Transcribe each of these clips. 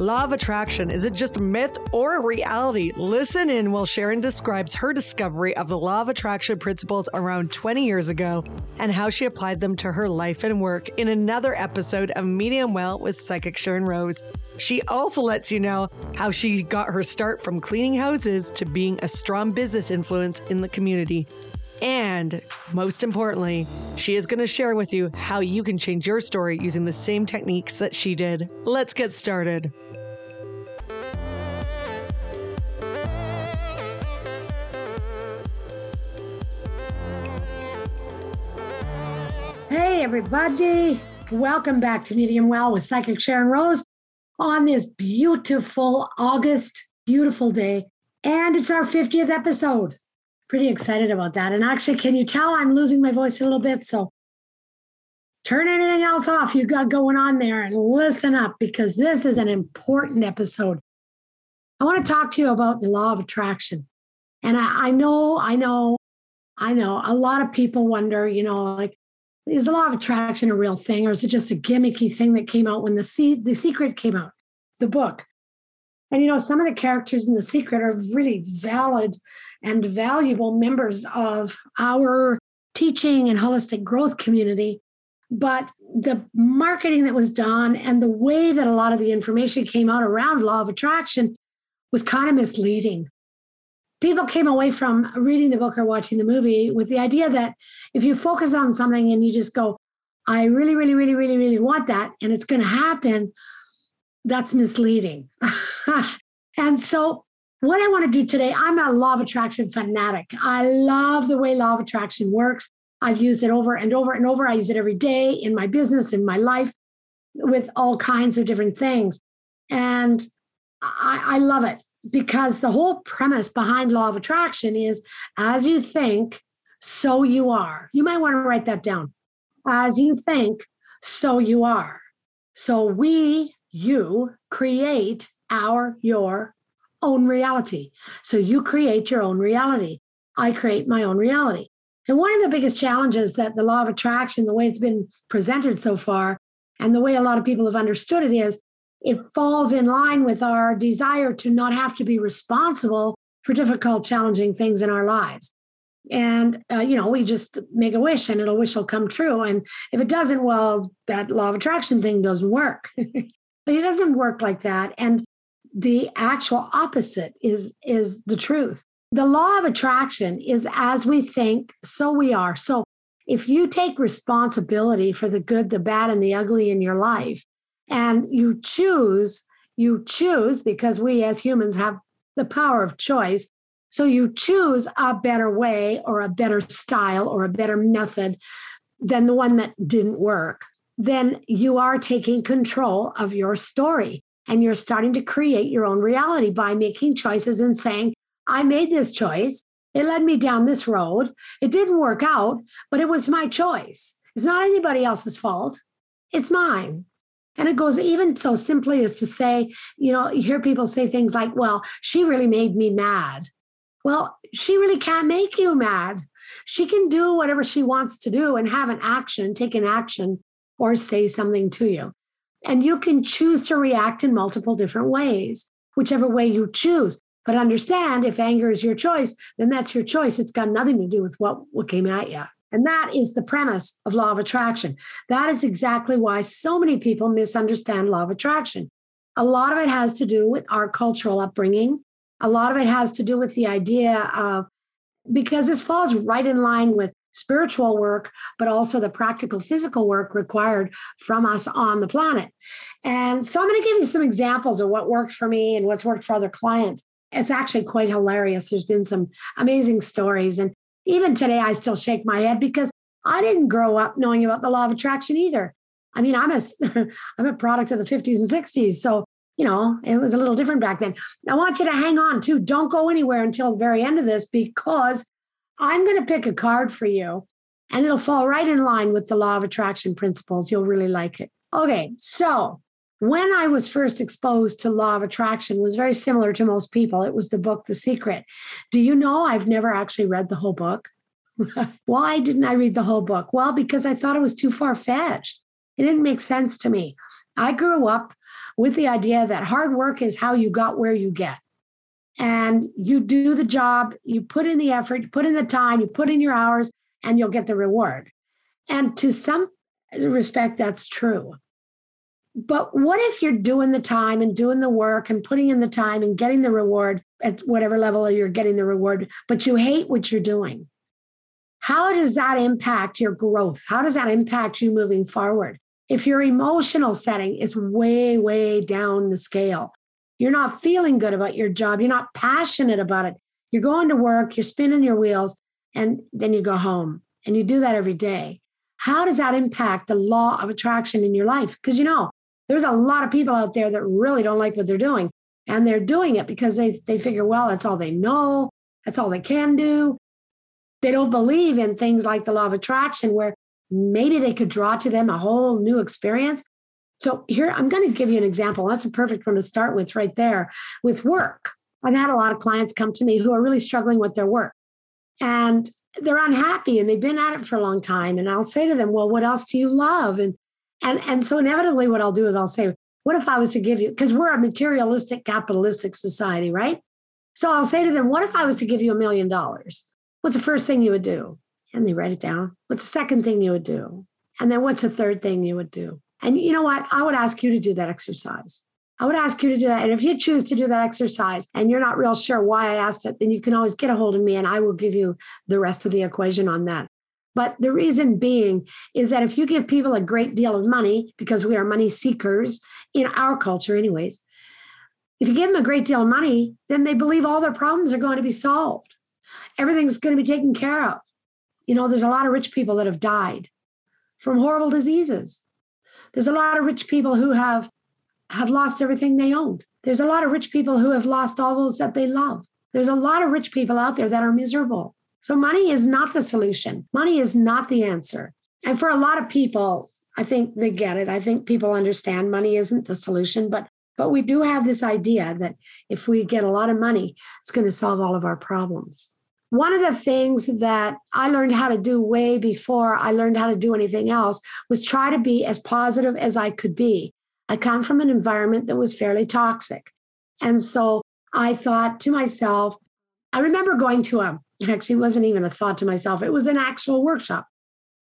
Law of attraction, is it just myth or reality? Listen in while Sharon describes her discovery of the law of attraction principles around 20 years ago and how she applied them to her life and work in another episode of Medium Well with Psychic Sharon Rose. She also lets you know how she got her start from cleaning houses to being a strong business influence in the community. And most importantly, she is going to share with you how you can change your story using the same techniques that she did. Let's get started. Hey, everybody. Welcome back to Medium Well with Psychic Sharon Rose on this beautiful August, beautiful day. And it's our 50th episode pretty excited about that. And actually, can you tell I'm losing my voice a little bit? So turn anything else off you got going on there and listen up because this is an important episode. I want to talk to you about the law of attraction. And I, I know, I know, I know a lot of people wonder, you know, like, is the law of attraction a real thing or is it just a gimmicky thing that came out when the, se- the secret came out, the book? And, you know, some of the characters in The Secret are really valid and valuable members of our teaching and holistic growth community. But the marketing that was done and the way that a lot of the information came out around law of attraction was kind of misleading. People came away from reading the book or watching the movie with the idea that if you focus on something and you just go, I really, really, really, really, really want that, and it's going to happen, that's misleading. and so, what I want to do today, I'm a law of attraction fanatic. I love the way law of attraction works. I've used it over and over and over. I use it every day in my business, in my life, with all kinds of different things. And I, I love it because the whole premise behind law of attraction is as you think, so you are. You might want to write that down. As you think, so you are. So we you create our, your own reality. So you create your own reality. I create my own reality. And one of the biggest challenges that the law of attraction, the way it's been presented so far, and the way a lot of people have understood it is it falls in line with our desire to not have to be responsible for difficult, challenging things in our lives. And, uh, you know, we just make a wish and it'll wish will come true. And if it doesn't, well, that law of attraction thing doesn't work. But it doesn't work like that. And the actual opposite is, is the truth. The law of attraction is as we think, so we are. So if you take responsibility for the good, the bad, and the ugly in your life, and you choose, you choose because we as humans have the power of choice. So you choose a better way or a better style or a better method than the one that didn't work then you are taking control of your story and you're starting to create your own reality by making choices and saying, I made this choice. It led me down this road. It didn't work out, but it was my choice. It's not anybody else's fault. It's mine. And it goes even so simply as to say, you know, you hear people say things like, well, she really made me mad. Well, she really can't make you mad. She can do whatever she wants to do and have an action, take an action or say something to you. And you can choose to react in multiple different ways, whichever way you choose. But understand if anger is your choice, then that's your choice. It's got nothing to do with what, what came at you. And that is the premise of law of attraction. That is exactly why so many people misunderstand law of attraction. A lot of it has to do with our cultural upbringing. A lot of it has to do with the idea of, because this falls right in line with spiritual work, but also the practical physical work required from us on the planet. And so I'm going to give you some examples of what worked for me and what's worked for other clients. It's actually quite hilarious. There's been some amazing stories. And even today, I still shake my head because I didn't grow up knowing about the law of attraction either. I mean, I'm a I'm a product of the 50s and 60s. So, you know, it was a little different back then. I want you to hang on too. Don't go anywhere until the very end of this because I'm going to pick a card for you and it'll fall right in line with the law of attraction principles. You'll really like it. Okay, so when I was first exposed to law of attraction was very similar to most people. It was the book The Secret. Do you know I've never actually read the whole book? Why didn't I read the whole book? Well, because I thought it was too far fetched. It didn't make sense to me. I grew up with the idea that hard work is how you got where you get. And you do the job, you put in the effort, you put in the time, you put in your hours, and you'll get the reward. And to some respect, that's true. But what if you're doing the time and doing the work and putting in the time and getting the reward at whatever level you're getting the reward, but you hate what you're doing? How does that impact your growth? How does that impact you moving forward? If your emotional setting is way, way down the scale, you're not feeling good about your job, you're not passionate about it, you're going to work, you're spinning your wheels, and then you go home and you do that every day. How does that impact the law of attraction in your life? Because you know, there's a lot of people out there that really don't like what they're doing. And they're doing it because they, they figure, well, that's all they know. That's all they can do. They don't believe in things like the law of attraction, where maybe they could draw to them a whole new experience. So, here, I'm going to give you an example. That's a perfect one to start with right there with work. I've had a lot of clients come to me who are really struggling with their work and they're unhappy and they've been at it for a long time. And I'll say to them, Well, what else do you love? And and, and so inevitably what I'll do is I'll say, what if I was to give you, because we're a materialistic capitalistic society, right? So I'll say to them, what if I was to give you a million dollars? What's the first thing you would do? And they write it down. What's the second thing you would do? And then what's the third thing you would do? And you know what? I would ask you to do that exercise. I would ask you to do that. And if you choose to do that exercise and you're not real sure why I asked it, then you can always get a hold of me and I will give you the rest of the equation on that. But the reason being is that if you give people a great deal of money, because we are money seekers in our culture, anyways, if you give them a great deal of money, then they believe all their problems are going to be solved. Everything's going to be taken care of. You know, there's a lot of rich people that have died from horrible diseases. There's a lot of rich people who have have lost everything they owned. There's a lot of rich people who have lost all those that they love. There's a lot of rich people out there that are miserable. So money is not the solution. Money is not the answer. And for a lot of people, I think they get it. I think people understand money isn't the solution, but but we do have this idea that if we get a lot of money, it's going to solve all of our problems. One of the things that I learned how to do way before I learned how to do anything else was try to be as positive as I could be. I come from an environment that was fairly toxic. And so I thought to myself, I remember going to a actually wasn't even a thought to myself. It was an actual workshop.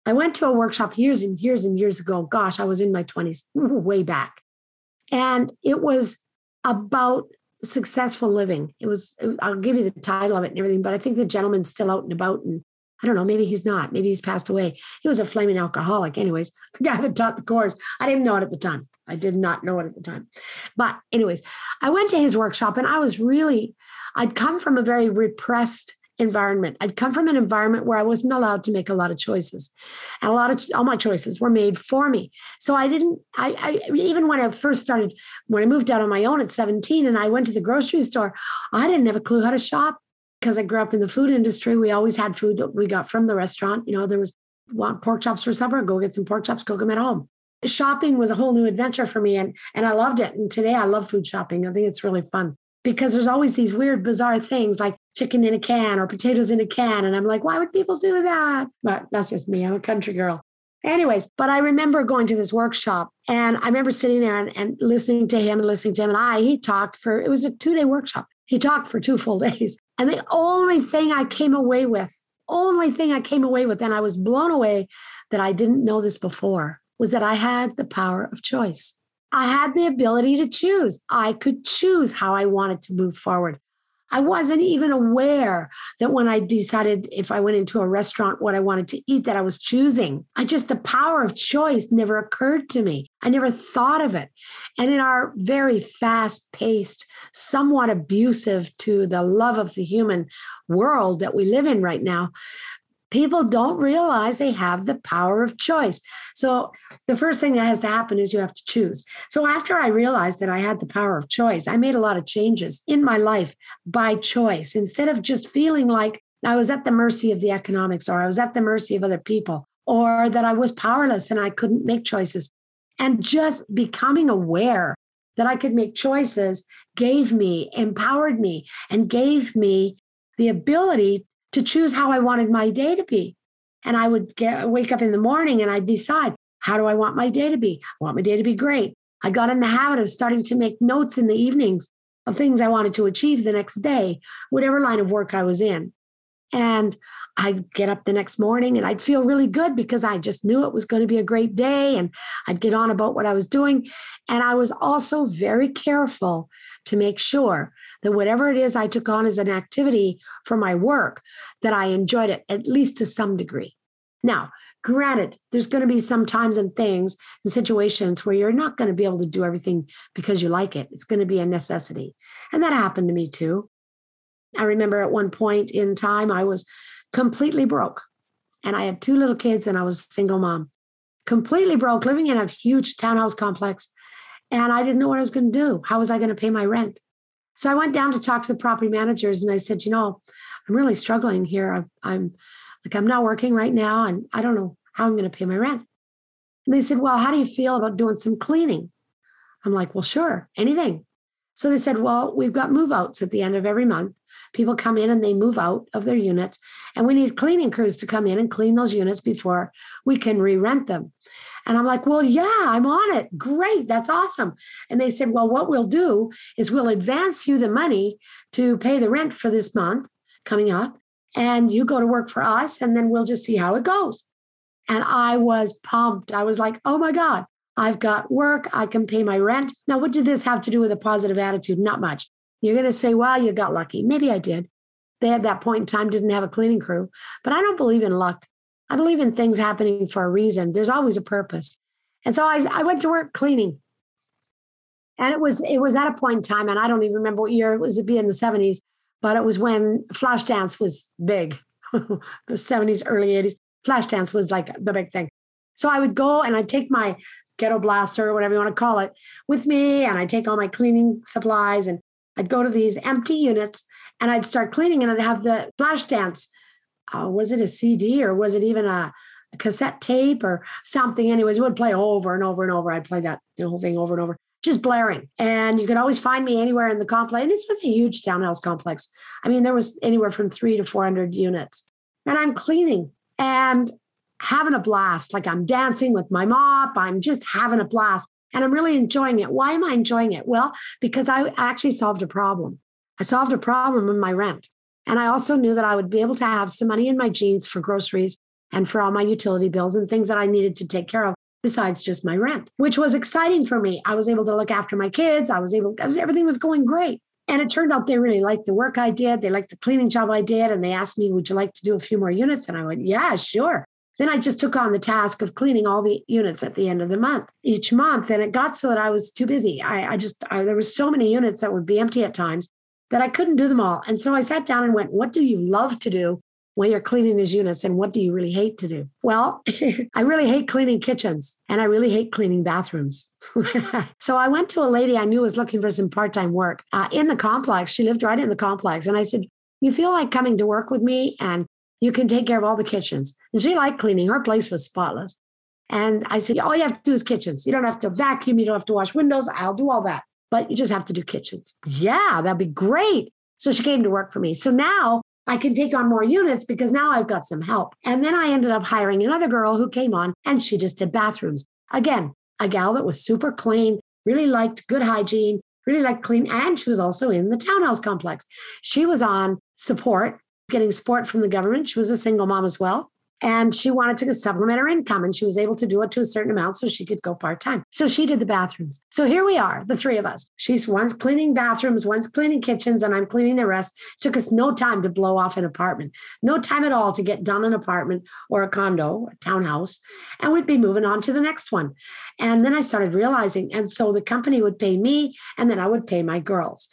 I went to a workshop years and years and years ago. Gosh, I was in my 20s, way back. And it was about successful living. It was, I'll give you the title of it and everything, but I think the gentleman's still out and about. And I don't know, maybe he's not. Maybe he's passed away. He was a flaming alcoholic, anyways, the guy that taught the course. I didn't know it at the time. I did not know it at the time. But, anyways, I went to his workshop and I was really, I'd come from a very repressed environment. I'd come from an environment where I wasn't allowed to make a lot of choices. And a lot of all my choices were made for me. So I didn't, I, I even when I first started, when I moved out on my own at 17 and I went to the grocery store, I didn't have a clue how to shop because I grew up in the food industry. We always had food that we got from the restaurant. You know, there was want pork chops for supper, go get some pork chops, cook them at home. Shopping was a whole new adventure for me and and I loved it. And today I love food shopping. I think it's really fun because there's always these weird, bizarre things like chicken in a can or potatoes in a can. And I'm like, why would people do that? But that's just me. I'm a country girl. Anyways, but I remember going to this workshop and I remember sitting there and, and listening to him and listening to him. And I, he talked for, it was a two day workshop. He talked for two full days. And the only thing I came away with, only thing I came away with, and I was blown away that I didn't know this before, was that I had the power of choice. I had the ability to choose. I could choose how I wanted to move forward. I wasn't even aware that when I decided if I went into a restaurant what I wanted to eat, that I was choosing. I just, the power of choice never occurred to me. I never thought of it. And in our very fast paced, somewhat abusive to the love of the human world that we live in right now, people don't realize they have the power of choice. So the first thing that has to happen is you have to choose. So after I realized that I had the power of choice, I made a lot of changes in my life by choice instead of just feeling like I was at the mercy of the economics or I was at the mercy of other people or that I was powerless and I couldn't make choices. And just becoming aware that I could make choices gave me, empowered me, and gave me the ability to choose how I wanted my day to be. And I would get wake up in the morning and I'd decide, how do I want my day to be? I want my day to be great. I got in the habit of starting to make notes in the evenings of things I wanted to achieve the next day, whatever line of work I was in. And I'd get up the next morning and I'd feel really good because I just knew it was going to be a great day and I'd get on about what I was doing. And I was also very careful to make sure that whatever it is I took on as an activity for my work, that I enjoyed it at least to some degree. Now, granted, there's going to be some times and things and situations where you're not going to be able to do everything because you like it. It's going to be a necessity. And that happened to me too. I remember at one point in time, I was completely broke. And I had two little kids and I was a single mom, completely broke, living in a huge townhouse complex. And I didn't know what I was going to do. How was I going to pay my rent? So I went down to talk to the property managers and I said, you know, I'm really struggling here. I'm, I'm like, I'm not working right now and I don't know how I'm going to pay my rent. And they said, well, how do you feel about doing some cleaning? I'm like, well, sure, anything. So they said, well, we've got move outs at the end of every month. People come in and they move out of their units, and we need cleaning crews to come in and clean those units before we can re rent them. And I'm like, well, yeah, I'm on it. Great. That's awesome. And they said, well, what we'll do is we'll advance you the money to pay the rent for this month coming up, and you go to work for us, and then we'll just see how it goes. And I was pumped. I was like, oh my God, I've got work, I can pay my rent. Now, what did this have to do with a positive attitude? Not much. You're going to say, well, you got lucky. Maybe I did. They at that point in time didn't have a cleaning crew, but I don't believe in luck. I believe in things happening for a reason. There's always a purpose. And so I, I went to work cleaning. And it was it was at a point in time, and I don't even remember what year it was. It'd be in the 70s, but it was when Flashdance was big, the 70s, early 80s. Flashdance was like the big thing. So I would go and I'd take my ghetto blaster, or whatever you want to call it, with me. And I'd take all my cleaning supplies and I'd go to these empty units and I'd start cleaning and I'd have the Flashdance. Uh, was it a CD or was it even a, a, cassette tape or something? Anyways, it would play over and over and over. I'd play that the whole thing over and over, just blaring. And you could always find me anywhere in the complex. And this was a huge townhouse complex. I mean, there was anywhere from three to 400 units. And I'm cleaning. And having a blast. Like I'm dancing with my mop, I'm just having a blast and I'm really enjoying it. Why am I enjoying it? Well, because I actually solved a problem. I solved a problem with my rent. And I also knew that I would be able to have some money in my jeans for groceries and for all my utility bills and things that I needed to take care of besides just my rent, which was exciting for me. I was able to look after my kids. I was able, I was, everything was going great. And it turned out they really liked the work I did. They liked the cleaning job I did. And they asked me, Would you like to do a few more units? And I went, Yeah, sure. Then I just took on the task of cleaning all the units at the end of the month, each month. And it got so that I was too busy. I, I just, I, there were so many units that would be empty at times that I couldn't do them all. And so I sat down and went, what do you love to do when you're cleaning these units and what do you really hate to do? Well, I really hate cleaning kitchens and I really hate cleaning bathrooms. so I went to a lady I knew was looking for some part time work uh, in the complex. She lived right in the complex. And I said, You feel like coming to work with me and you can take care of all the kitchens. And she liked cleaning. Her place was spotless. And I said, all you have to do is kitchens. You don't have to vacuum. You don't have to wash windows. I'll do all that. But you just have to do kitchens. Yeah, that'd be great. So she came to work for me. So now I can take on more units because now I've got some help. And then I ended up hiring another girl who came on and she just did bathrooms. Again, a gal that was super clean, really liked good hygiene, really liked clean. And she was also in the townhouse complex. She was on support getting support from the government. She was a single mom as well. And she wanted to supplement her income, and she was able to do it to a certain amount so she could go part time. So she did the bathrooms. So here we are, the three of us. She's once cleaning bathrooms, once cleaning kitchens, and I'm cleaning the rest. Took us no time to blow off an apartment, no time at all to get done an apartment or a condo, a townhouse, and we'd be moving on to the next one. And then I started realizing, and so the company would pay me, and then I would pay my girls.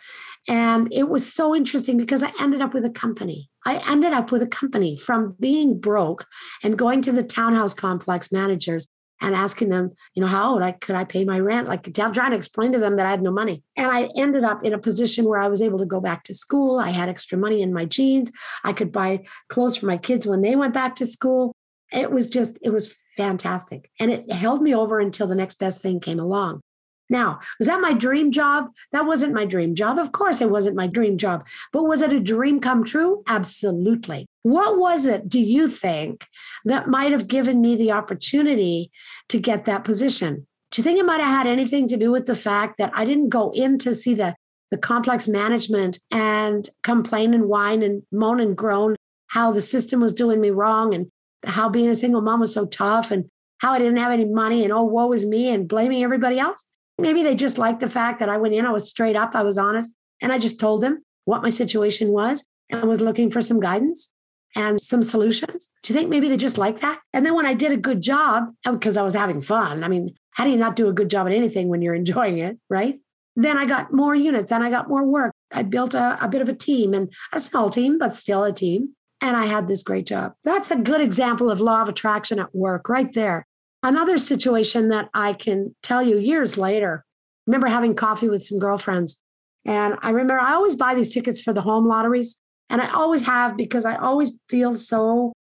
And it was so interesting because I ended up with a company. I ended up with a company from being broke and going to the townhouse complex managers and asking them, you know, how I could I pay my rent? Like trying to explain to them that I had no money. And I ended up in a position where I was able to go back to school. I had extra money in my jeans. I could buy clothes for my kids when they went back to school. It was just, it was fantastic. And it held me over until the next best thing came along. Now, was that my dream job? That wasn't my dream job. Of course, it wasn't my dream job. But was it a dream come true? Absolutely. What was it, do you think, that might have given me the opportunity to get that position? Do you think it might have had anything to do with the fact that I didn't go in to see the, the complex management and complain and whine and moan and groan how the system was doing me wrong and how being a single mom was so tough and how I didn't have any money and oh, woe is me and blaming everybody else? Maybe they just liked the fact that I went in, I was straight up, I was honest, and I just told them what my situation was and was looking for some guidance and some solutions. Do you think maybe they just like that? And then when I did a good job, because I was having fun, I mean, how do you not do a good job at anything when you're enjoying it, right? Then I got more units and I got more work. I built a, a bit of a team and a small team, but still a team. And I had this great job. That's a good example of law of attraction at work right there. Another situation that I can tell you years later, I remember having coffee with some girlfriends. And I remember I always buy these tickets for the home lotteries. And I always have because I always feel so.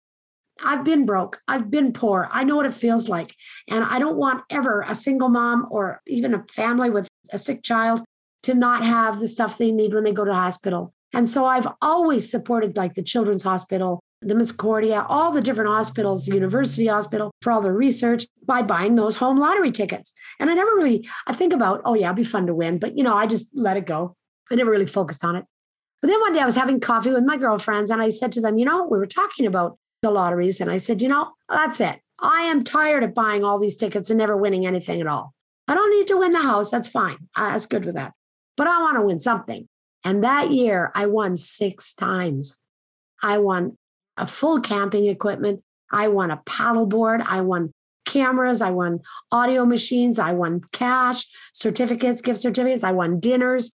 I've been broke. I've been poor. I know what it feels like. And I don't want ever a single mom or even a family with a sick child to not have the stuff they need when they go to hospital. And so I've always supported like the Children's Hospital, the Misericordia, all the different hospitals, the University Hospital for all the research by buying those home lottery tickets. And I never really, I think about, oh yeah, it'd be fun to win, but you know, I just let it go. I never really focused on it. But then one day I was having coffee with my girlfriends and I said to them, you know, we were talking about the lotteries. And I said, you know, that's it. I am tired of buying all these tickets and never winning anything at all. I don't need to win the house. That's fine. That's good with that. But I want to win something. And that year I won six times. I won a full camping equipment. I won a paddleboard. I won cameras. I won audio machines. I won cash, certificates, gift certificates. I won dinners.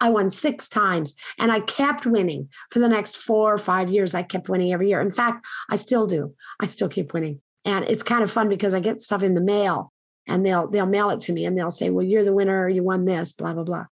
I won six times and I kept winning for the next four or five years. I kept winning every year. In fact, I still do. I still keep winning. And it's kind of fun because I get stuff in the mail and they'll they'll mail it to me and they'll say, Well, you're the winner, you won this, blah, blah, blah.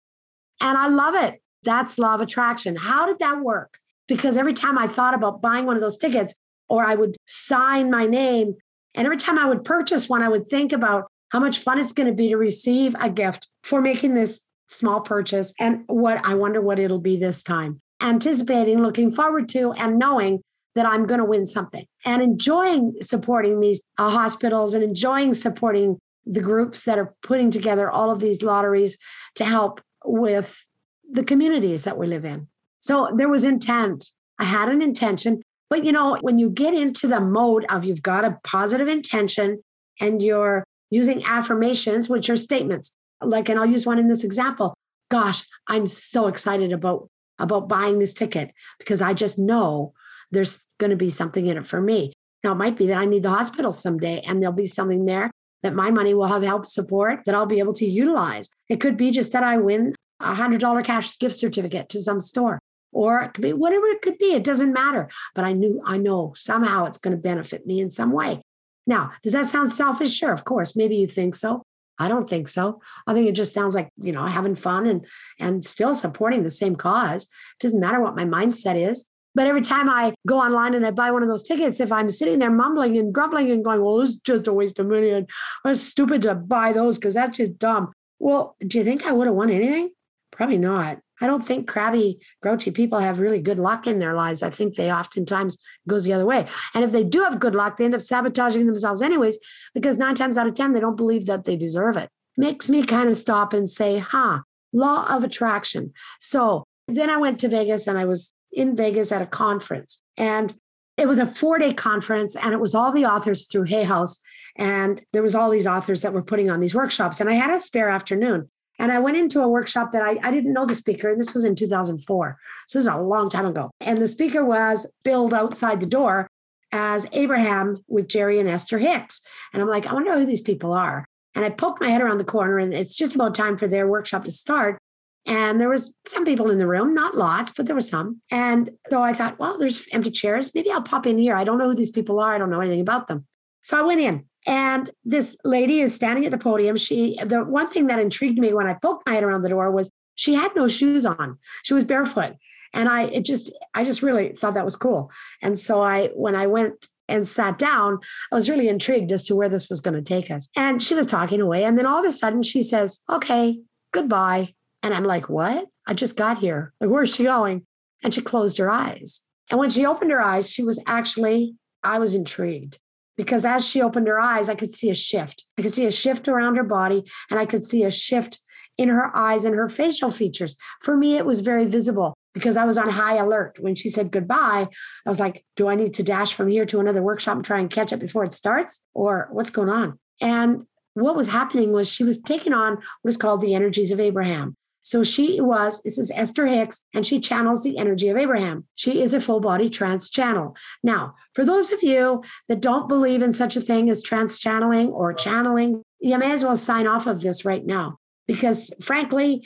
And I love it. That's law of attraction. How did that work? Because every time I thought about buying one of those tickets, or I would sign my name, and every time I would purchase one, I would think about how much fun it's going to be to receive a gift for making this small purchase and what I wonder what it'll be this time. Anticipating, looking forward to, and knowing that I'm going to win something and enjoying supporting these uh, hospitals and enjoying supporting the groups that are putting together all of these lotteries to help with the communities that we live in. So there was intent. I had an intention. But you know, when you get into the mode of you've got a positive intention and you're using affirmations, which are statements, like and i'll use one in this example gosh i'm so excited about about buying this ticket because i just know there's going to be something in it for me now it might be that i need the hospital someday and there'll be something there that my money will have helped support that i'll be able to utilize it could be just that i win a hundred dollar cash gift certificate to some store or it could be whatever it could be it doesn't matter but i knew i know somehow it's going to benefit me in some way now does that sound selfish sure of course maybe you think so I don't think so. I think it just sounds like, you know, having fun and and still supporting the same cause. It doesn't matter what my mindset is. But every time I go online and I buy one of those tickets, if I'm sitting there mumbling and grumbling and going, well, it's just a waste of money and it's stupid to buy those because that's just dumb. Well, do you think I would have won anything? Probably not. I don't think crabby, grouchy people have really good luck in their lives. I think they oftentimes goes the other way. And if they do have good luck, they end up sabotaging themselves anyways, because nine times out of 10, they don't believe that they deserve it. Makes me kind of stop and say, huh, law of attraction. So then I went to Vegas and I was in Vegas at a conference. And it was a four day conference and it was all the authors through Hay House. And there was all these authors that were putting on these workshops. And I had a spare afternoon. And I went into a workshop that I, I didn't know the speaker, and this was in 2004. So this is a long time ago. And the speaker was billed outside the door as Abraham with Jerry and Esther Hicks. And I'm like, I wonder who these people are. And I poked my head around the corner, and it's just about time for their workshop to start. And there was some people in the room, not lots, but there were some. And so I thought, well, there's empty chairs. Maybe I'll pop in here. I don't know who these people are. I don't know anything about them. So I went in and this lady is standing at the podium. She, the one thing that intrigued me when I poked my head around the door was she had no shoes on. She was barefoot. And I, it just, I just really thought that was cool. And so I, when I went and sat down, I was really intrigued as to where this was going to take us. And she was talking away. And then all of a sudden she says, okay, goodbye. And I'm like, what? I just got here. Like, where's she going? And she closed her eyes. And when she opened her eyes, she was actually, I was intrigued because as she opened her eyes, I could see a shift. I could see a shift around her body and I could see a shift in her eyes and her facial features. For me, it was very visible because I was on high alert. When she said goodbye, I was like, do I need to dash from here to another workshop and try and catch it before it starts? Or what's going on? And what was happening was she was taking on what is called the energies of Abraham. So she was, this is Esther Hicks, and she channels the energy of Abraham. She is a full body trance channel. Now, for those of you that don't believe in such a thing as trance channeling or channeling, you may as well sign off of this right now because frankly,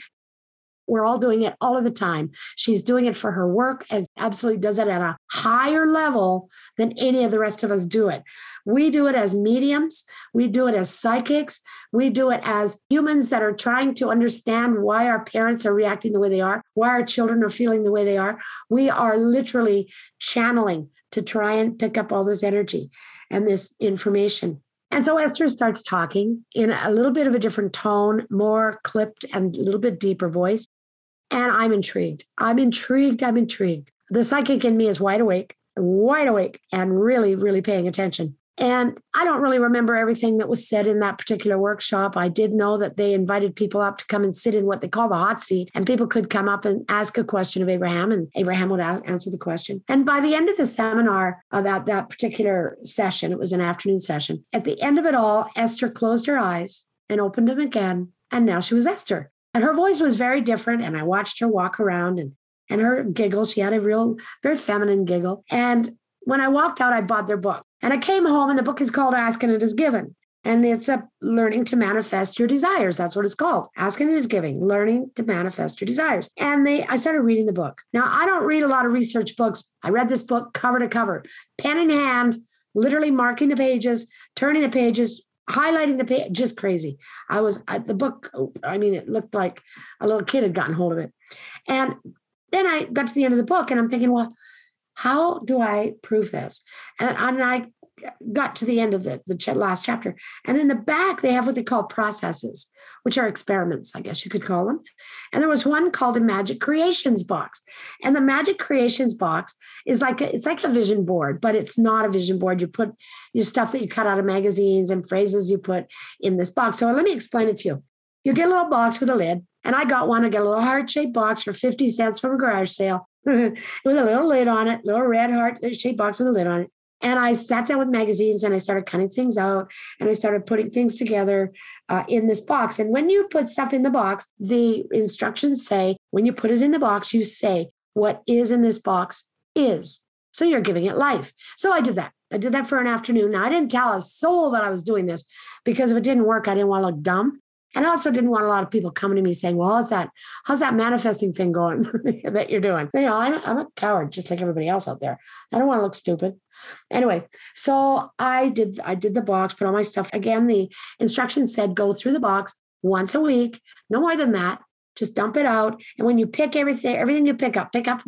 we're all doing it all of the time. She's doing it for her work and absolutely does it at a higher level than any of the rest of us do it. We do it as mediums, we do it as psychics, we do it as humans that are trying to understand why our parents are reacting the way they are, why our children are feeling the way they are. We are literally channeling to try and pick up all this energy and this information. And so Esther starts talking in a little bit of a different tone, more clipped and a little bit deeper voice. And I'm intrigued. I'm intrigued. I'm intrigued. The psychic in me is wide awake, wide awake, and really, really paying attention. And I don't really remember everything that was said in that particular workshop. I did know that they invited people up to come and sit in what they call the hot seat, and people could come up and ask a question of Abraham, and Abraham would ask, answer the question. And by the end of the seminar, uh, that that particular session, it was an afternoon session. At the end of it all, Esther closed her eyes and opened them again, and now she was Esther. And her voice was very different. And I watched her walk around and and her giggle. She had a real, very feminine giggle. And when I walked out, I bought their book. And I came home, and the book is called Ask and It Is Given. And it's a learning to manifest your desires. That's what it's called. Asking is giving, learning to manifest your desires. And they I started reading the book. Now, I don't read a lot of research books. I read this book cover to cover, pen in hand, literally marking the pages, turning the pages, highlighting the page, just crazy. I was at the book. I mean, it looked like a little kid had gotten hold of it. And then I got to the end of the book and I'm thinking, well, how do I prove this? And, and I got to the end of the, the last chapter. And in the back, they have what they call processes, which are experiments, I guess you could call them. And there was one called a Magic Creations box. And the Magic Creations box is like a, it's like a vision board, but it's not a vision board. You put your stuff that you cut out of magazines and phrases you put in this box. So let me explain it to you. You get a little box with a lid. And I got one. I got a little heart shaped box for 50 cents from a garage sale with a little lid on it, little red heart shaped box with a lid on it. And I sat down with magazines and I started cutting things out and I started putting things together uh, in this box. And when you put stuff in the box, the instructions say when you put it in the box, you say, what is in this box is. So you're giving it life. So I did that. I did that for an afternoon. Now, I didn't tell a soul that I was doing this because if it didn't work, I didn't want to look dumb. And I also didn't want a lot of people coming to me saying, well, how's that, how's that manifesting thing going that you're doing? You know, I'm, I'm a coward, just like everybody else out there. I don't want to look stupid. Anyway, so I did, I did the box, put all my stuff. Again, the instructions said go through the box once a week, no more than that. Just dump it out. And when you pick everything, everything you pick up, pick up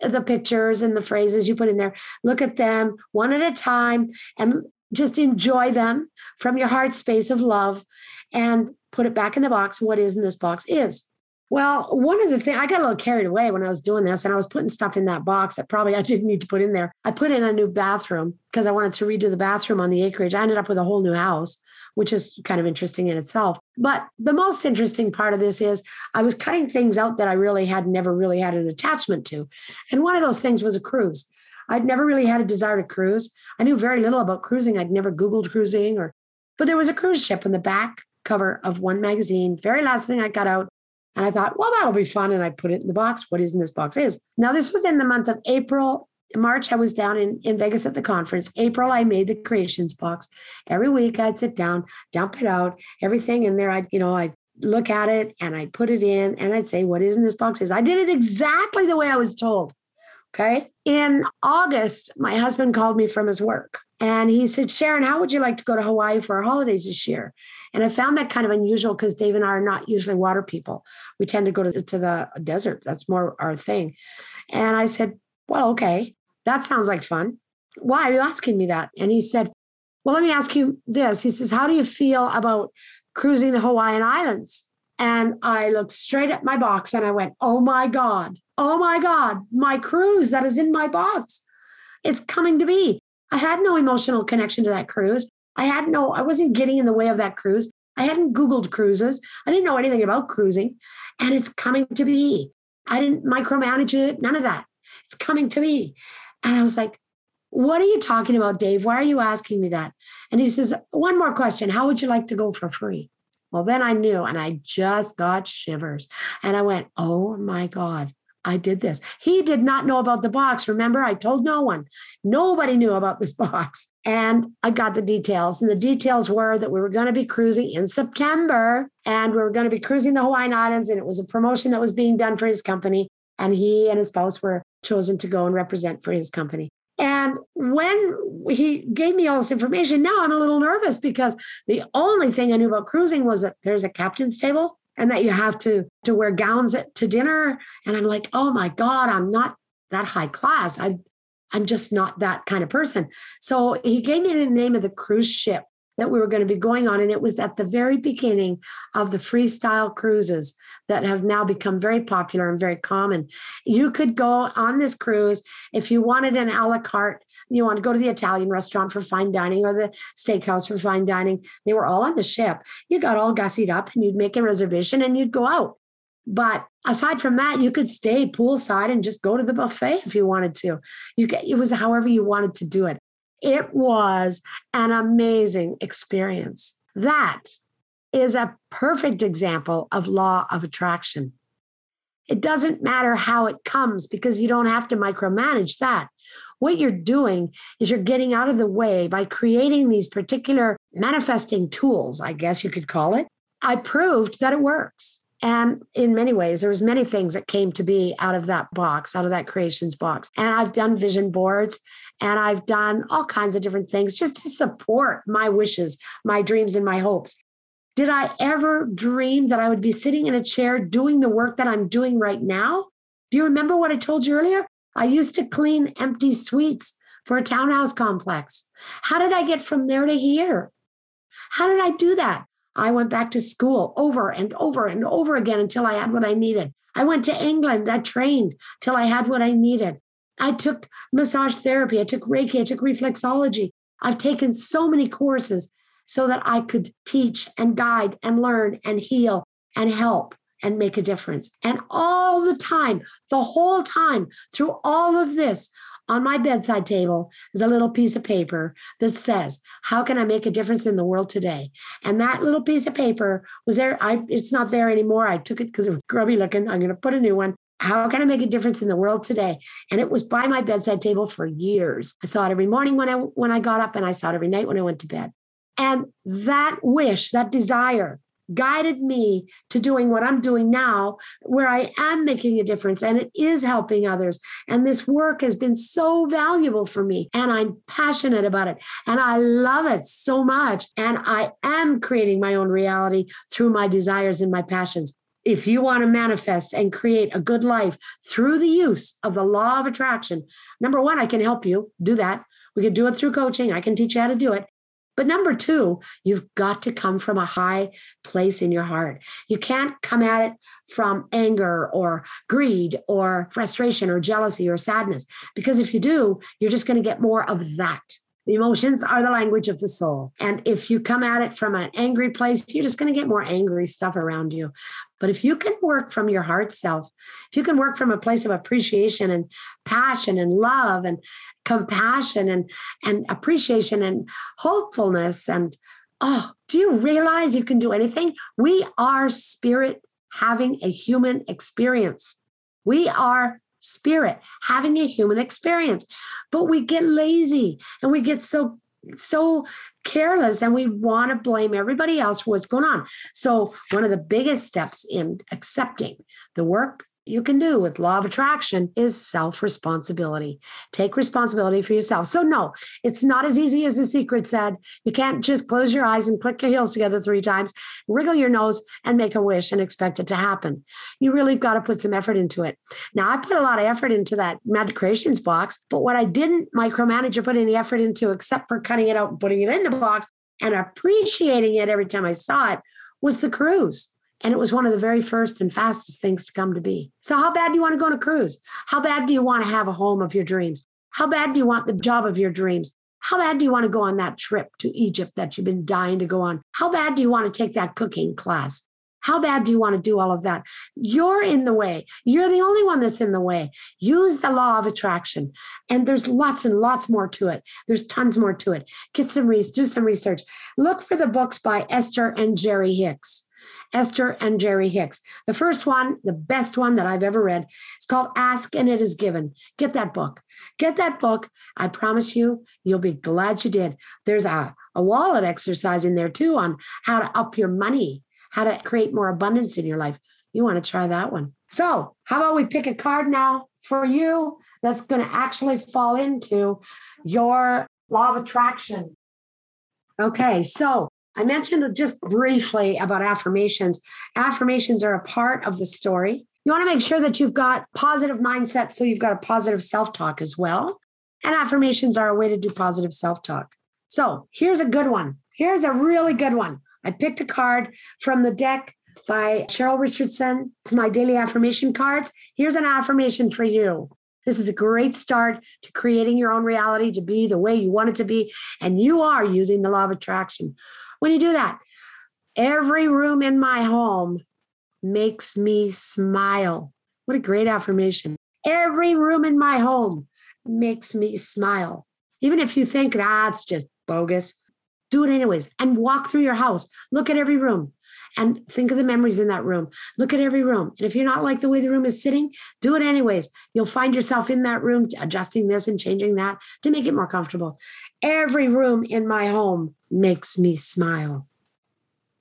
the pictures and the phrases you put in there, look at them one at a time and just enjoy them from your heart space of love and put it back in the box. What is in this box is. Well, one of the things I got a little carried away when I was doing this, and I was putting stuff in that box that probably I didn't need to put in there. I put in a new bathroom because I wanted to redo the bathroom on the acreage. I ended up with a whole new house, which is kind of interesting in itself. But the most interesting part of this is I was cutting things out that I really had never really had an attachment to. And one of those things was a cruise. I'd never really had a desire to cruise. I knew very little about cruising. I'd never Googled cruising or, but there was a cruise ship on the back cover of one magazine, very last thing I got out. And I thought, well, that'll be fun. And I put it in the box. What is in this box is. Now, this was in the month of April. March, I was down in, in Vegas at the conference. April, I made the creations box. Every week I'd sit down, dump it out, everything in there. I'd, you know, I'd look at it and I'd put it in and I'd say, what is in this box is. I did it exactly the way I was told. Okay. In August, my husband called me from his work and he said, Sharon, how would you like to go to Hawaii for our holidays this year? And I found that kind of unusual because Dave and I are not usually water people. We tend to go to, to the desert. That's more our thing. And I said, Well, okay, that sounds like fun. Why are you asking me that? And he said, Well, let me ask you this. He says, How do you feel about cruising the Hawaiian Islands? And I looked straight at my box and I went, Oh my God, oh my God, my cruise that is in my box. It's coming to be. I had no emotional connection to that cruise. I had no, I wasn't getting in the way of that cruise. I hadn't Googled cruises. I didn't know anything about cruising. And it's coming to be. I didn't micromanage it, none of that. It's coming to me. And I was like, what are you talking about, Dave? Why are you asking me that? And he says, One more question. How would you like to go for free? Well, then I knew and I just got shivers. And I went, Oh my God, I did this. He did not know about the box. Remember, I told no one. Nobody knew about this box. And I got the details. And the details were that we were going to be cruising in September and we were going to be cruising the Hawaiian Islands. And it was a promotion that was being done for his company. And he and his spouse were chosen to go and represent for his company. And when he gave me all this information, now I'm a little nervous because the only thing I knew about cruising was that there's a captain's table and that you have to to wear gowns to dinner. And I'm like, oh my God, I'm not that high class. I I'm just not that kind of person. So he gave me the name of the cruise ship that we were going to be going on. And it was at the very beginning of the freestyle cruises that have now become very popular and very common. You could go on this cruise if you wanted an a la carte, you want to go to the Italian restaurant for fine dining or the steakhouse for fine dining. They were all on the ship. You got all gussied up and you'd make a reservation and you'd go out. But aside from that, you could stay poolside and just go to the buffet if you wanted to. You could, it was however you wanted to do it. It was an amazing experience. That is a perfect example of law of attraction. It doesn't matter how it comes because you don't have to micromanage that. What you're doing is you're getting out of the way by creating these particular manifesting tools, I guess you could call it. I proved that it works. And in many ways, there was many things that came to be out of that box, out of that creations box. And I've done vision boards and I've done all kinds of different things just to support my wishes, my dreams, and my hopes. Did I ever dream that I would be sitting in a chair doing the work that I'm doing right now? Do you remember what I told you earlier? I used to clean empty suites for a townhouse complex. How did I get from there to here? How did I do that? I went back to school over and over and over again until I had what I needed. I went to England. I trained till I had what I needed. I took massage therapy. I took Reiki. I took reflexology. I've taken so many courses so that I could teach and guide and learn and heal and help and make a difference. And all the time, the whole time, through all of this, on my bedside table is a little piece of paper that says, How can I make a difference in the world today? And that little piece of paper was there. I, it's not there anymore. I took it because it was grubby looking. I'm going to put a new one. How can I make a difference in the world today? And it was by my bedside table for years. I saw it every morning when I when I got up and I saw it every night when I went to bed. And that wish, that desire guided me to doing what I'm doing now, where I am making a difference and it is helping others. And this work has been so valuable for me. And I'm passionate about it. And I love it so much. And I am creating my own reality through my desires and my passions if you want to manifest and create a good life through the use of the law of attraction, number one, I can help you do that. We can do it through coaching. I can teach you how to do it. But number two, you've got to come from a high place in your heart. You can't come at it from anger or greed or frustration or jealousy or sadness, because if you do, you're just going to get more of that. Emotions are the language of the soul. And if you come at it from an angry place, you're just going to get more angry stuff around you. But if you can work from your heart self, if you can work from a place of appreciation and passion and love and compassion and, and appreciation and hopefulness and oh, do you realize you can do anything? We are spirit having a human experience. We are spirit having a human experience. But we get lazy and we get so so careless and we want to blame everybody else for what's going on. So one of the biggest steps in accepting the work you can do with law of attraction is self responsibility. Take responsibility for yourself. So, no, it's not as easy as the secret said. You can't just close your eyes and click your heels together three times, wriggle your nose, and make a wish and expect it to happen. You really got to put some effort into it. Now, I put a lot of effort into that Magic Creations box, but what I didn't micromanage or put any effort into, except for cutting it out and putting it in the box and appreciating it every time I saw it, was the cruise. And it was one of the very first and fastest things to come to be. So, how bad do you want to go on a cruise? How bad do you want to have a home of your dreams? How bad do you want the job of your dreams? How bad do you want to go on that trip to Egypt that you've been dying to go on? How bad do you want to take that cooking class? How bad do you want to do all of that? You're in the way. You're the only one that's in the way. Use the law of attraction. And there's lots and lots more to it. There's tons more to it. Get some research, do some research. Look for the books by Esther and Jerry Hicks. Esther and Jerry Hicks. The first one, the best one that I've ever read, it's called Ask and It Is Given. Get that book. Get that book. I promise you, you'll be glad you did. There's a, a wallet exercise in there too on how to up your money how to create more abundance in your life. You want to try that one. So, how about we pick a card now for you that's going to actually fall into your law of attraction? Okay, so I mentioned just briefly about affirmations. Affirmations are a part of the story. You want to make sure that you've got positive mindset so you've got a positive self-talk as well. And affirmations are a way to do positive self-talk. So, here's a good one. Here's a really good one. I picked a card from the deck by Cheryl Richardson. It's my daily affirmation cards. Here's an affirmation for you. This is a great start to creating your own reality to be the way you want it to be. And you are using the law of attraction. When you do that, every room in my home makes me smile. What a great affirmation. Every room in my home makes me smile. Even if you think that's just bogus, do it anyways and walk through your house. Look at every room and think of the memories in that room. Look at every room. And if you're not like the way the room is sitting, do it anyways. You'll find yourself in that room adjusting this and changing that to make it more comfortable. Every room in my home makes me smile.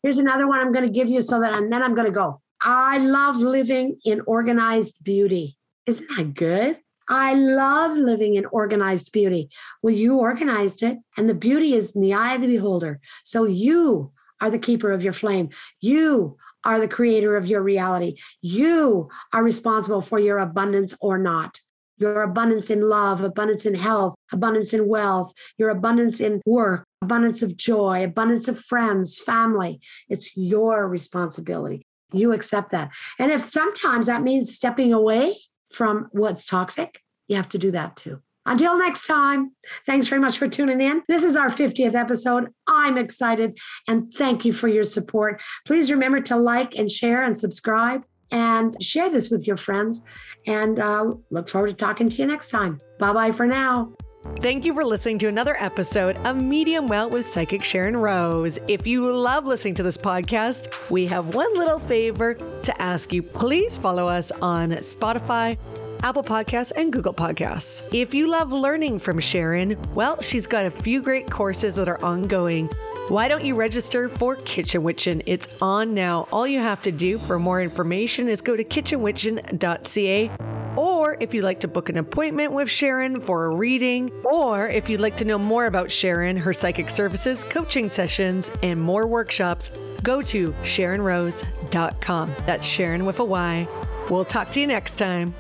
Here's another one I'm going to give you so that, and then I'm going to go. I love living in organized beauty. Isn't that good? I love living in organized beauty. Well, you organized it, and the beauty is in the eye of the beholder. So you are the keeper of your flame. You are the creator of your reality. You are responsible for your abundance or not. Your abundance in love, abundance in health, abundance in wealth, your abundance in work, abundance of joy, abundance of friends, family. It's your responsibility. You accept that. And if sometimes that means stepping away from what's toxic, you have to do that too. Until next time, thanks very much for tuning in. This is our 50th episode. I'm excited and thank you for your support. Please remember to like and share and subscribe and share this with your friends. And uh, look forward to talking to you next time. Bye bye for now. Thank you for listening to another episode of Medium Well with Psychic Sharyn Rose. If you love listening to this podcast, we have one little favor to ask you. Please follow us on Spotify. Apple Podcasts, and Google Podcasts. If you love learning from Sharyn, well, she's got a few great courses that are ongoing. Why don't you register for Kitchen Witchin'? It's on now. All you have to do for more information is go to kitchenwitchin.ca or if you'd like to book an appointment with Sharyn for a reading, or if you'd like to know more about Sharyn, her psychic services, coaching sessions, and more workshops, go to SharynRose.com. That's Sharon with a Y. We'll talk to you next time.